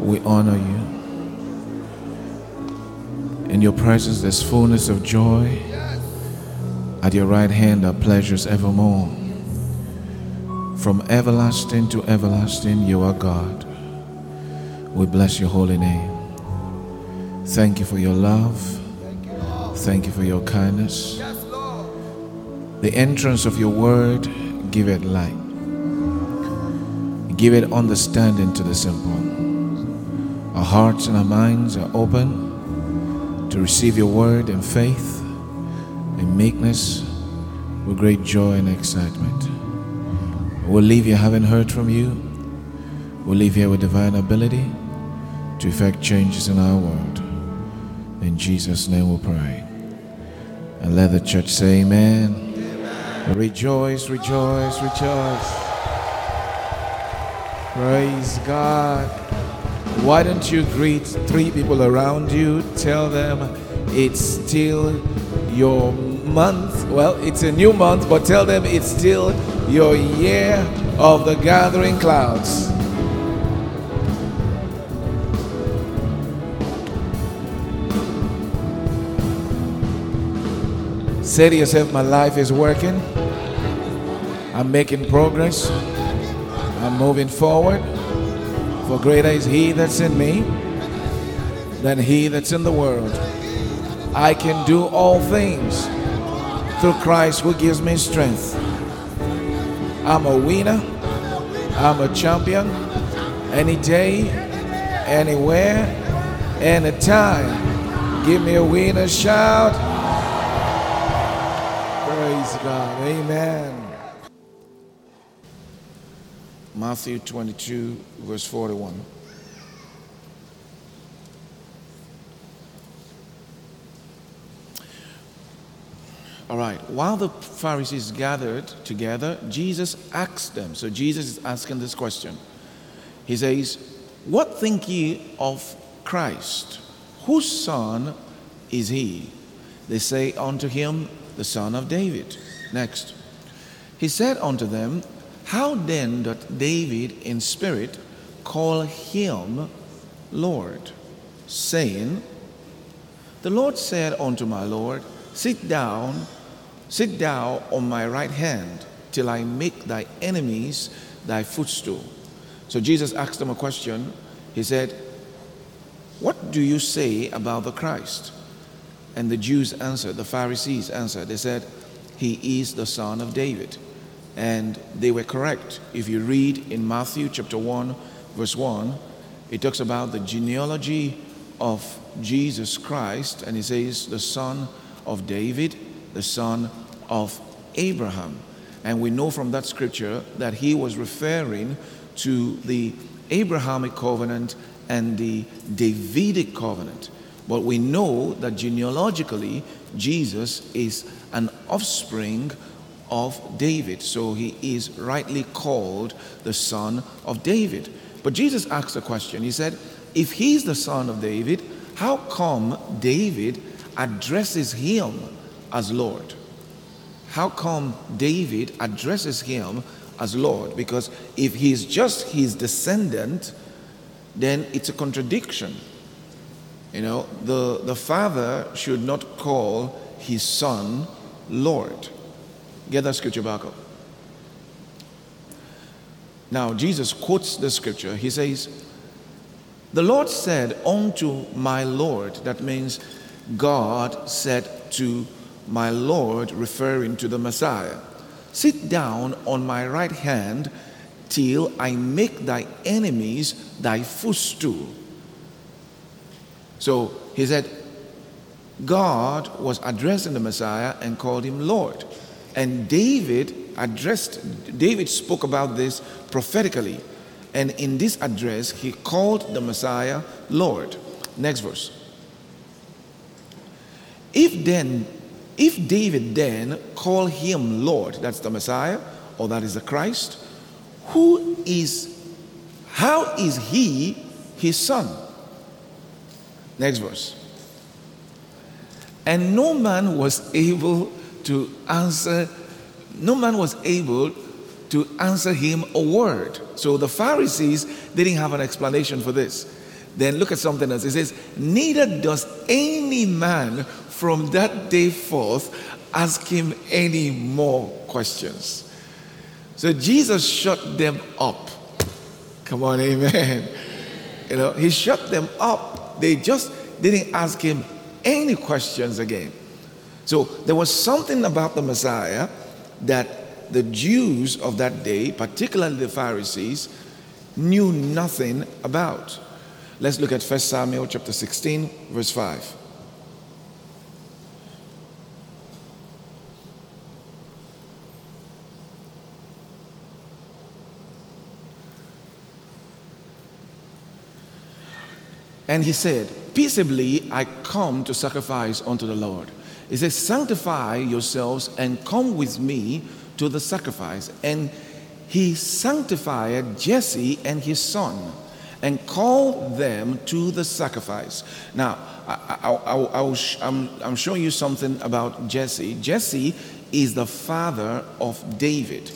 We honor you. In your presence, there's fullness of joy. At your right hand are pleasures evermore. From everlasting to everlasting, you are God. We bless your holy name. Thank you for your love. Thank you for your kindness. The entrance of your word, give it light. Give it understanding to the simple. Our hearts and our minds are open to receive your word in faith, and meekness, with great joy and excitement. We'll leave here having heard from you. We'll leave here with divine ability to effect changes in our world. In Jesus' name we pray. And let the church say amen. amen. Rejoice, rejoice, rejoice. Praise God. Why don't you greet three people around you? Tell them it's still your month. Well, it's a new month, but tell them it's still your year of the gathering clouds. Say to yourself, My life is working. I'm making progress. I'm moving forward. For greater is He that's in me than He that's in the world. I can do all things through Christ who gives me strength. I'm a winner. I'm a champion. Any day, anywhere, anytime. Give me a winner shout. Praise God. Amen. Matthew 22, verse 41. All right. While the Pharisees gathered together, Jesus asked them. So Jesus is asking this question. He says, What think ye of Christ? Whose son is he? They say unto him, The son of David. Next. He said unto them, How then doth David in spirit call him Lord, saying, The Lord said unto my Lord, Sit down Sit thou on my right hand till I make thy enemies thy footstool. So Jesus asked them a question. He said, What do you say about the Christ? And the Jews answered, the Pharisees answered, they said, He is the son of David. And they were correct. If you read in Matthew chapter 1, verse 1, it talks about the genealogy of Jesus Christ, and he says, the son of David, the son of Abraham. And we know from that scripture that he was referring to the Abrahamic covenant and the Davidic covenant. But we know that genealogically, Jesus is an offspring of David. So he is rightly called the son of David. But Jesus asked a question. He said, If he's the son of David, how come David addresses him as Lord? how come David addresses him as Lord? Because if he's just his descendant, then it's a contradiction. You know, the, the father should not call his son Lord. Get that scripture back up. Now, Jesus quotes the scripture. He says, The Lord said unto my Lord, that means God said to my Lord, referring to the Messiah. Sit down on my right hand till I make thy enemies thy footstool. So he said, God was addressing the Messiah and called him Lord. And David addressed, David spoke about this prophetically. And in this address, he called the Messiah Lord. Next verse. If then if David then call him Lord, that's the Messiah, or that is the Christ, who is, how is he his son? Next verse. And no man was able to answer, no man was able to answer him a word. So the Pharisees didn't have an explanation for this. Then look at something else. It says, Neither does any man from that day forth ask him any more questions. So Jesus shut them up. Come on, amen. You know, he shut them up. They just didn't ask him any questions again. So there was something about the Messiah that the Jews of that day, particularly the Pharisees, knew nothing about. Let's look at 1 Samuel chapter 16, verse 5. And he said, Peaceably I come to sacrifice unto the Lord. He says, Sanctify yourselves and come with me to the sacrifice. And he sanctified Jesse and his son and called them to the sacrifice. Now, I, am I'm showing you something about Jesse. Jesse is the father of David.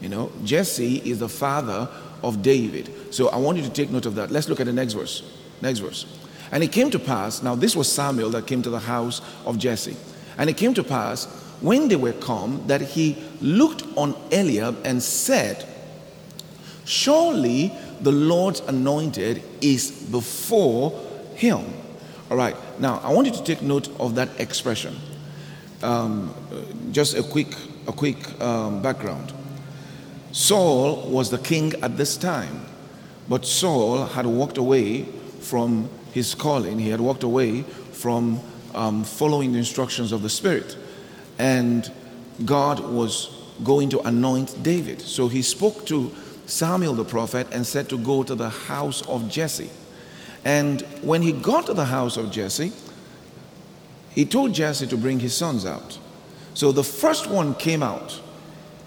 You know, Jesse is the father of David. So I want you to take note of that. Let's look at the next verse. Next verse. And it came to pass, now this was Samuel that came to the house of Jesse. And it came to pass when they were come that he looked on Eliab and said, Surely the Lord's anointed is before him. All right, now I want you to take note of that expression. Um, just a quick, a quick um, background. Saul was the king at this time, but Saul had walked away from his calling. He had walked away from um, following the instructions of the Spirit. And God was going to anoint David. So he spoke to Samuel the prophet and said to go to the house of Jesse. And when he got to the house of Jesse, he told Jesse to bring his sons out. So the first one came out.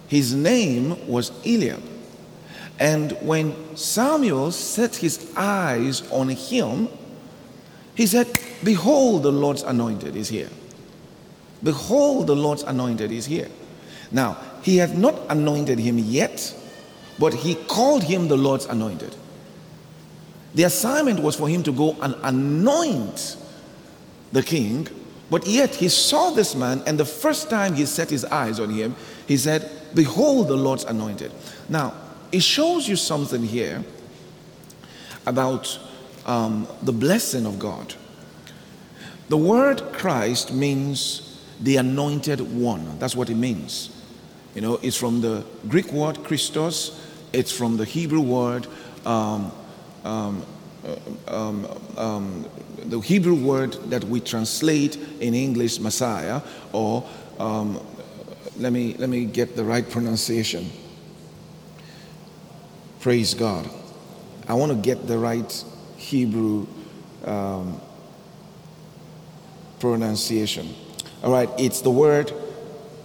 His name was Eliab. And when Samuel set his eyes on him, he said, Behold, the Lord's anointed is here. Behold, the Lord's anointed is here. Now, he had not anointed him yet, but he called him the Lord's anointed. The assignment was for him to go and anoint the king, but yet he saw this man, and the first time he set his eyes on him, he said, Behold, the Lord's anointed. Now, it shows you something here about um, the blessing of God. The word Christ means the anointed one. That's what it means. You know, it's from the Greek word Christos, it's from the Hebrew word, um, um, uh, um, um, the Hebrew word that we translate in English Messiah, or um, let, me, let me get the right pronunciation. Praise God. I want to get the right Hebrew um, pronunciation. All right, it's the word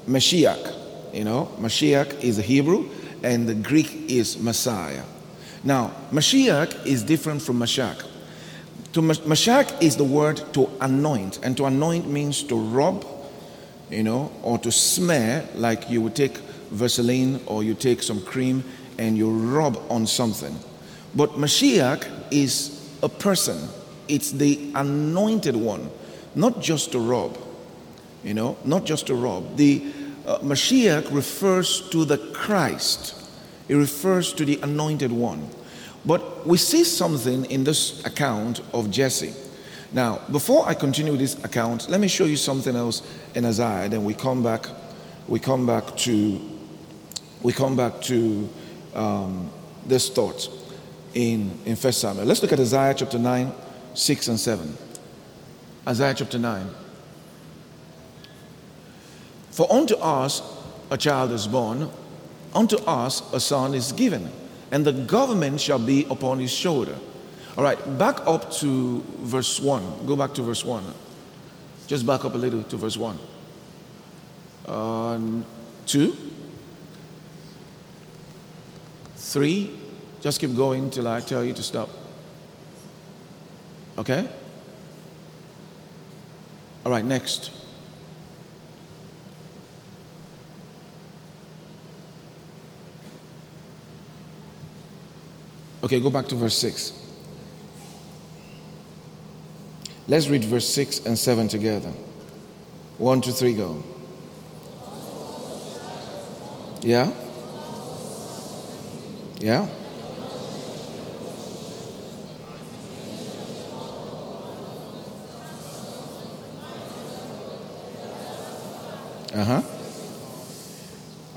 Mashiach. You know, Mashiach is Hebrew and the Greek is Messiah. Now, Mashiach is different from Mashak. To Mashak is the word to anoint, and to anoint means to rub, you know, or to smear, like you would take Vaseline or you take some cream and you rub on something. But Mashiach is a person, it's the anointed one, not just a rob. You know, not just a rob. The uh, Mashiach refers to the Christ, it refers to the anointed one. But we see something in this account of Jesse. Now, before I continue this account, let me show you something else in Isaiah. Then we come back. We come back to. We come back to um, this thought in, in 1 Samuel. Let's look at Isaiah chapter 9, 6 and 7. Isaiah chapter 9. For unto us a child is born, unto us a son is given, and the government shall be upon his shoulder. All right, back up to verse 1. Go back to verse 1. Just back up a little to verse 1. Uh, 2, 3, just keep going till I tell you to stop. Okay? All right, next. Okay, go back to verse 6. Let's read verse 6 and 7 together. One, two, three, go. Yeah? Yeah? Uh huh.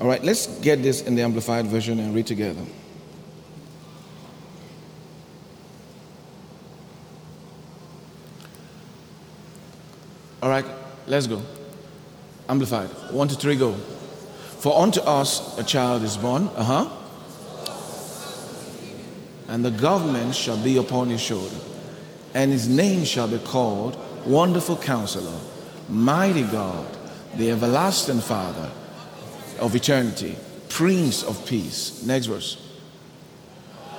All right, let's get this in the Amplified Version and read together. All right, let's go. Amplified. One, two, three, go. For unto us a child is born, uh huh. And the government shall be upon his shoulder, and his name shall be called Wonderful Counselor, Mighty God, the Everlasting Father of eternity, Prince of Peace. Next verse.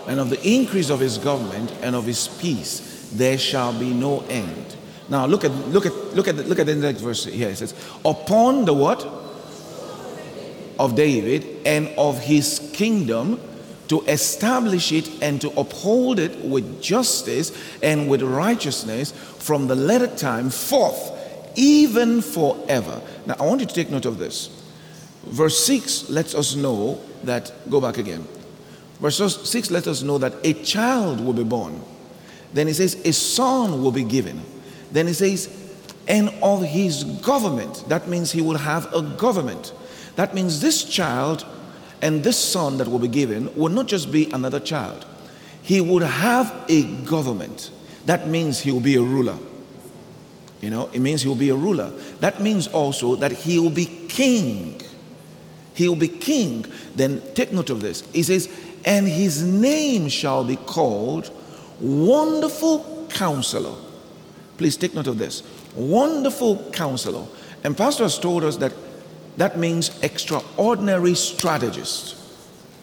And of the increase of his government and of his peace there shall be no end now look at look at look at the, look at the next verse here. It says, "Upon the what of David and of his kingdom." To establish it and to uphold it with justice and with righteousness from the latter time forth, even forever. Now, I want you to take note of this. Verse 6 lets us know that, go back again. Verse 6 lets us know that a child will be born. Then it says, a son will be given then he says, and of his government. That means he will have a government. That means this child and this son that will be given will not just be another child, he would have a government. That means he will be a ruler. You know, it means he will be a ruler. That means also that he will be king. He will be king. Then take note of this. He says, and his name shall be called Wonderful Counselor Please take note of this. Wonderful counselor. And Pastor has told us that that means extraordinary strategist.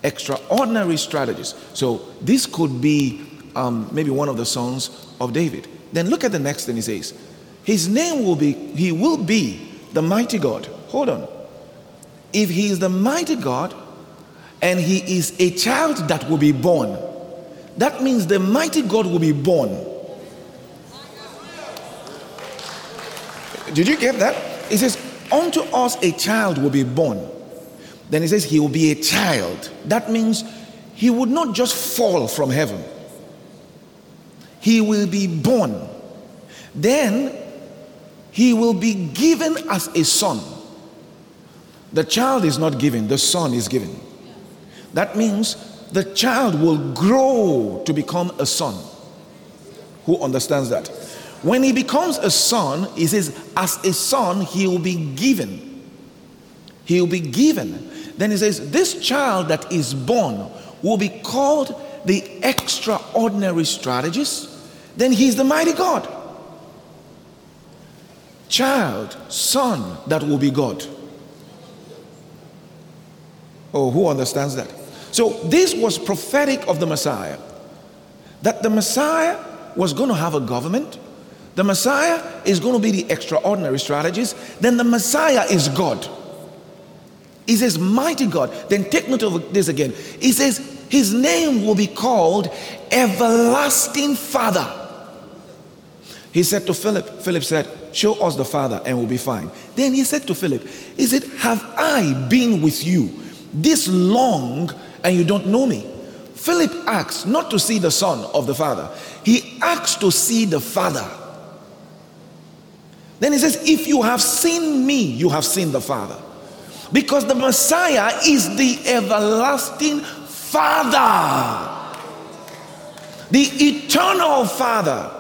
Extraordinary strategist. So this could be um, maybe one of the sons of David. Then look at the next thing he says. His name will be, he will be the mighty God. Hold on. If he is the mighty God and he is a child that will be born, that means the mighty God will be born. Did you get that? It says, Unto us a child will be born. Then it says, He will be a child. That means he would not just fall from heaven, he will be born. Then he will be given as a son. The child is not given, the son is given. That means the child will grow to become a son. Who understands that? When he becomes a son, he says, as a son, he will be given. He will be given. Then he says, this child that is born will be called the extraordinary strategist. Then he's the mighty God. Child, son that will be God. Oh, who understands that? So, this was prophetic of the Messiah that the Messiah was going to have a government, the Messiah is going to be the extraordinary strategist. Then the Messiah is God. He says, Mighty God. Then take note of this again. He says, His name will be called Everlasting Father. He said to Philip, Philip said, Show us the Father and we'll be fine. Then he said to Philip, He said, Have I been with you this long and you don't know me? Philip asked not to see the Son of the Father, he asked to see the Father. Then he says, If you have seen me, you have seen the Father. Because the Messiah is the everlasting Father, the eternal Father.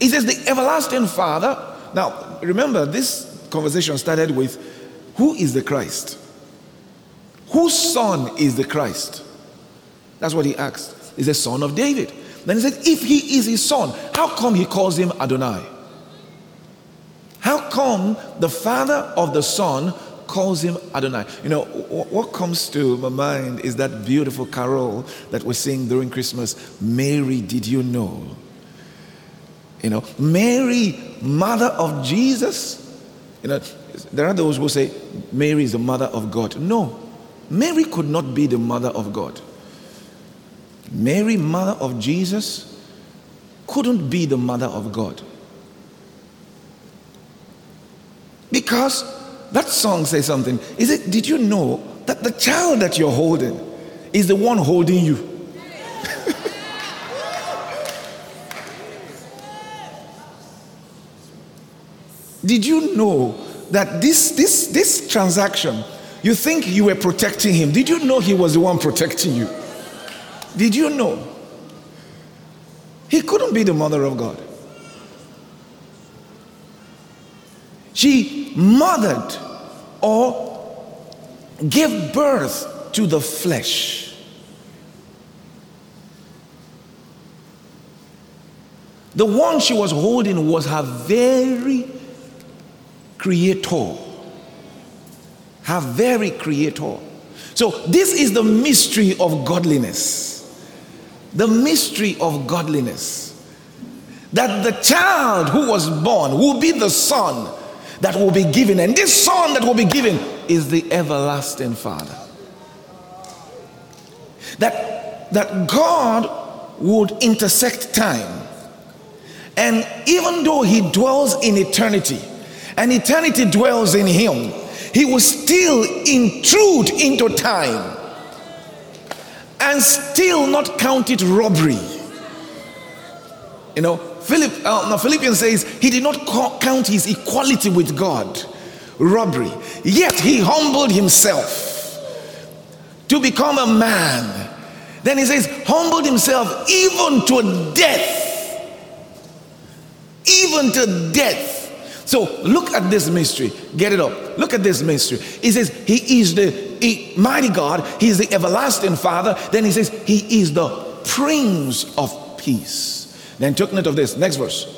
He says, The everlasting Father. Now, remember, this conversation started with who is the Christ? Whose son is the Christ? That's what he asked. He's the son of David. Then he said, If he is his son, how come he calls him Adonai? How come the father of the son calls him Adonai? You know, what comes to my mind is that beautiful carol that we sing during Christmas Mary, did you know? You know, Mary, mother of Jesus. You know, there are those who say Mary is the mother of God. No, Mary could not be the mother of God. Mary, mother of Jesus, couldn't be the mother of God. Because that song says something. Is it, did you know that the child that you're holding is the one holding you? Did you know that this, this, this transaction, you think you were protecting him? Did you know he was the one protecting you? Did you know? He couldn't be the mother of God. She mothered or gave birth to the flesh. The one she was holding was her very creator. Her very creator. So, this is the mystery of godliness. The mystery of godliness. That the child who was born will be the son that will be given. And this son that will be given is the everlasting Father. That, that God would intersect time. And even though he dwells in eternity, and eternity dwells in him, he will still intrude into time and still not count it robbery. You know, Philip, uh, no, Philippians says he did not count his equality with God robbery, yet he humbled himself to become a man. Then he says, humbled himself even to death. Even to death. So look at this mystery. Get it up. Look at this mystery. He says, He is the he, mighty God, He is the everlasting Father. Then He says, He is the Prince of Peace. Then took note of this. Next verse.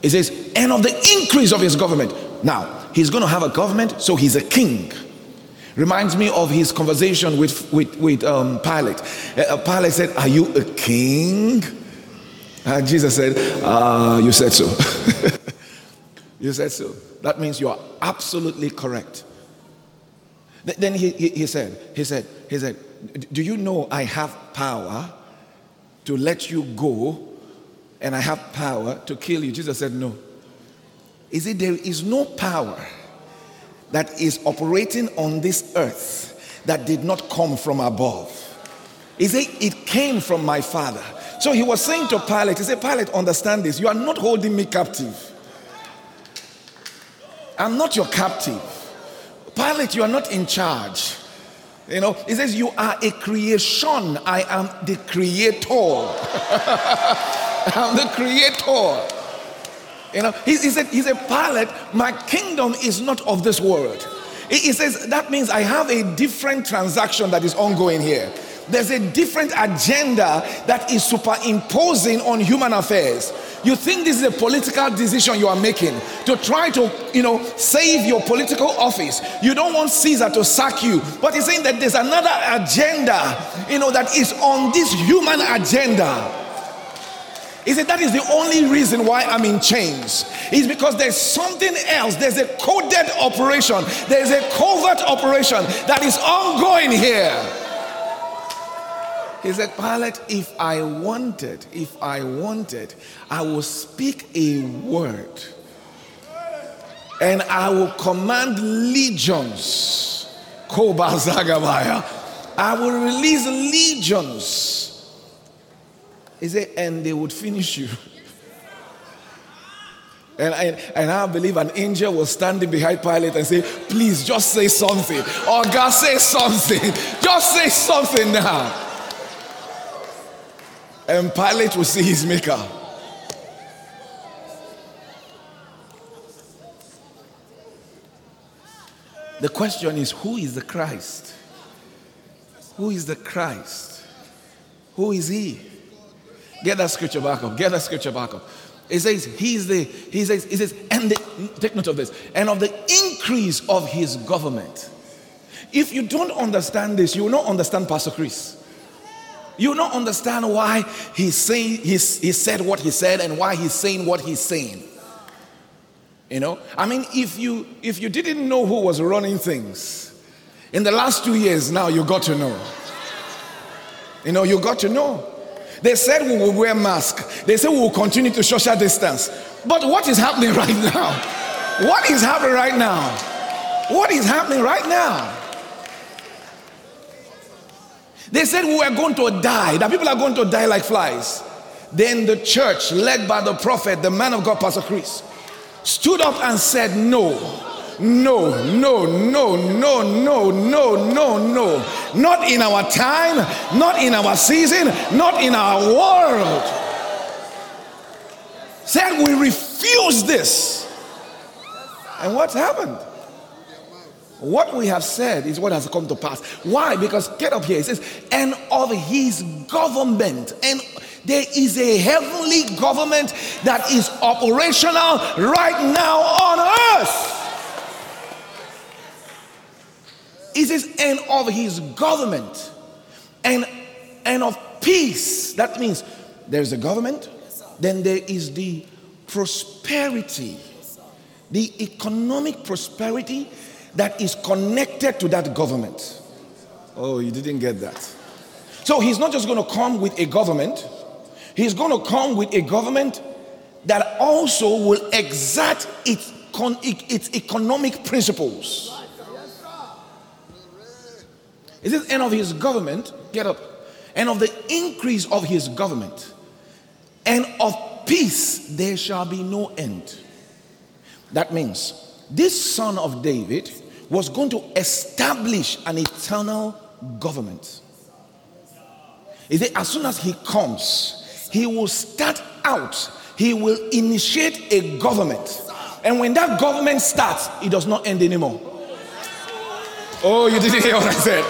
It says, and of the increase of his government. Now, he's going to have a government, so he's a king. Reminds me of his conversation with, with, with um, Pilate. Uh, Pilate said, Are you a king? And Jesus said, uh, You said so. you said so. That means you are absolutely correct. Then he, he, he said, he said, he said, Do you know I have power to let you go and I have power to kill you. Jesus said, No. Is it there is no power that is operating on this earth that did not come from above? Is it it came from my father? So he was saying to Pilate, he said, Pilate, understand this. You are not holding me captive. I'm not your captive. Pilate, you are not in charge. You know, he says, You are a creation. I am the creator. I'm the creator. You know, he, he said, He's a Pilate. My kingdom is not of this world. He, he says, That means I have a different transaction that is ongoing here. There's a different agenda that is superimposing on human affairs. You think this is a political decision you are making to try to, you know, save your political office. You don't want Caesar to sack you, but he's saying that there's another agenda, you know, that is on this human agenda. He said, That is the only reason why I'm in chains. Is because there's something else. There's a coded operation, there's a covert operation that is ongoing here. He said, Pilate, if I wanted, if I wanted, I will speak a word and I will command legions. I will release legions. He said, and they would finish you. And I, and I believe an angel was standing behind Pilate and say, please just say something. Or God say something. Just say something now. And Pilate will see his maker. The question is who is the Christ? Who is the Christ? Who is he? Get that scripture back up. Get that scripture back up. It says, He's the, he says, he says, and the, take note of this, and of the increase of his government. If you don't understand this, you will not understand Pastor Chris. You don't understand why he's saying he's, he said what he said and why he's saying what he's saying. You know, I mean, if you if you didn't know who was running things in the last two years, now you got to know. You know, you got to know. They said we will wear masks. They said we will continue to social distance. But what is happening right now? What is happening right now? What is happening right now? They said we were going to die, that people are going to die like flies. Then the church, led by the prophet, the man of God, Pastor Chris, stood up and said, No, no, no, no, no, no, no, no, no. Not in our time, not in our season, not in our world. Said we refuse this. And what's happened? What we have said is what has come to pass. Why? Because get up here. It says, and of his government. And there is a heavenly government that is operational right now on earth. It says, and of his government and, and of peace. That means there's a government, then there is the prosperity, the economic prosperity that is connected to that government. Oh, you didn't get that. So he's not just going to come with a government, he's going to come with a government that also will exert its, its economic principles. Is this end of his government? Get up. And of the increase of his government, and of peace there shall be no end. That means this son of David was going to establish an eternal government. Is it as soon as he comes, he will start out, he will initiate a government. And when that government starts, it does not end anymore. Oh, you didn't hear what I said.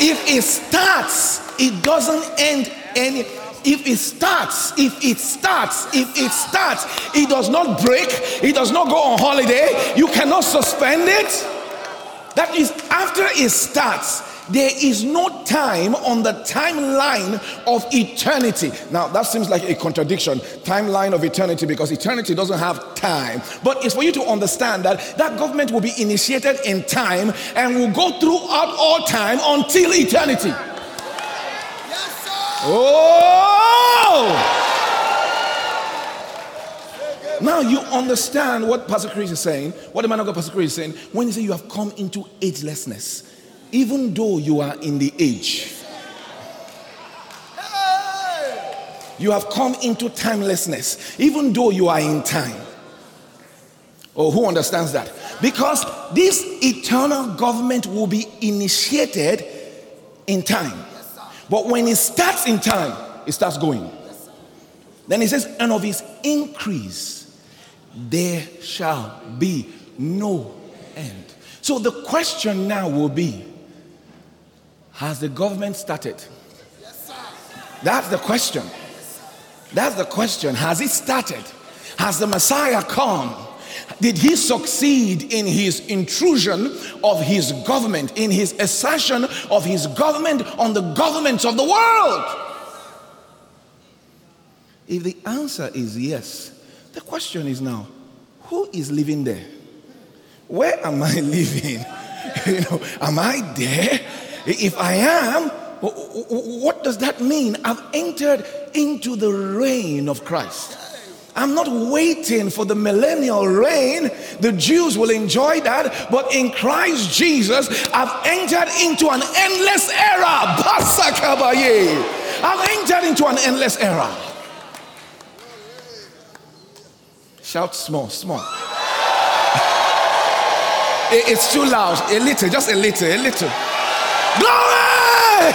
If it starts, it doesn't end any. If it starts, if it starts, if it starts, it does not break, it does not go on holiday, you cannot suspend it. That is, after it starts, there is no time on the timeline of eternity. Now, that seems like a contradiction timeline of eternity because eternity doesn't have time. But it's for you to understand that that government will be initiated in time and will go throughout all time until eternity. Yes, sir. oh! Now you understand what Pastor Chris is saying, what the man of God Pastor Chris is saying, when he says you have come into agelessness, even though you are in the age. You have come into timelessness, even though you are in time. Oh, who understands that? Because this eternal government will be initiated in time. But when it starts in time, it starts going. Then he says, and of his increase there shall be no end. So the question now will be Has the government started? That's the question. That's the question. Has it started? Has the Messiah come? Did he succeed in his intrusion of his government, in his assertion of his government on the governments of the world? If the answer is yes, the question is now, who is living there? Where am I living? you know, am I there? If I am, what does that mean? I've entered into the reign of Christ. I'm not waiting for the millennial reign. The Jews will enjoy that. But in Christ Jesus, I've entered into an endless era. I've entered into an endless era. Shout small, small. it's too loud. A little, just a little, a little. Glory!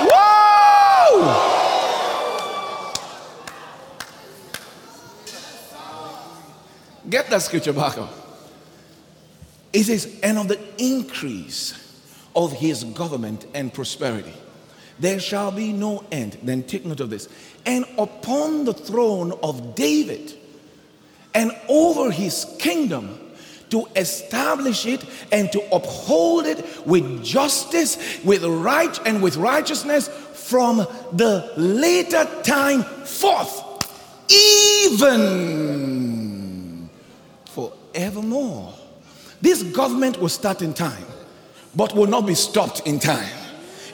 Woo! Get that scripture back up. It says, and of the increase of his government and prosperity, there shall be no end. Then take note of this. And upon the throne of David and over his kingdom to establish it and to uphold it with justice with right and with righteousness from the later time forth even forevermore. This government will start in time but will not be stopped in time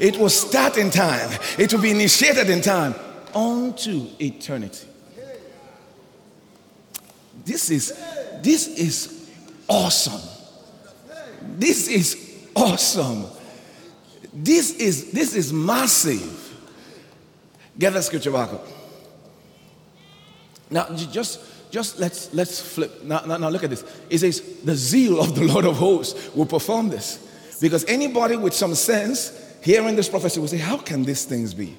It will start in time, it will be initiated in time unto eternity. This is this is awesome. This is awesome. This is this is massive. Get that scripture back up. Now just just let's let's flip. Now, now, now look at this. It says, the zeal of the Lord of hosts will perform this. Because anybody with some sense hearing this prophecy will say, How can these things be?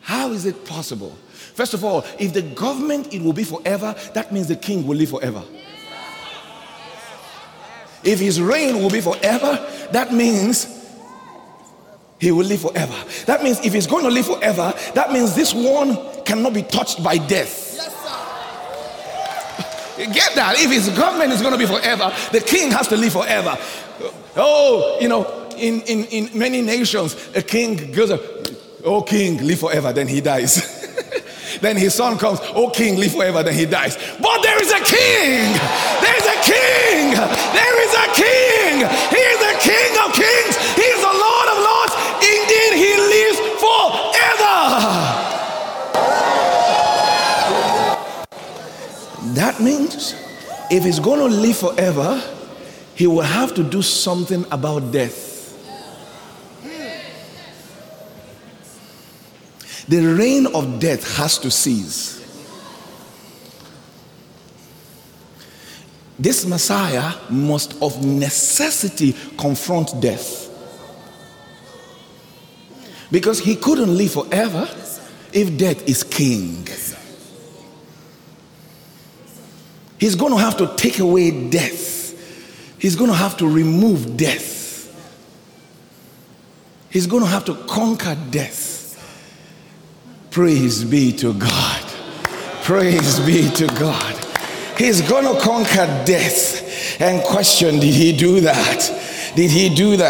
How is it possible? First of all, if the government it will be forever, that means the king will live forever. If his reign will be forever, that means he will live forever. That means if he's going to live forever, that means this one cannot be touched by death. Get that? If his government is going to be forever, the king has to live forever. Oh, you know, in, in, in many nations, a king goes, Oh, king, live forever, then he dies. then his son comes, Oh, king, live forever, then he dies. But there is a king! There is a king! There is a king! He is the king of kings! He is the Lord of lords! Indeed, he lives forever! That means if he's going to live forever, he will have to do something about death. The reign of death has to cease. This Messiah must of necessity confront death. Because he couldn't live forever if death is king. He's going to have to take away death. He's going to have to remove death. He's going to have to conquer death. Praise be to God. Praise be to God. He's going to conquer death. And question, did he do that? Did he do that?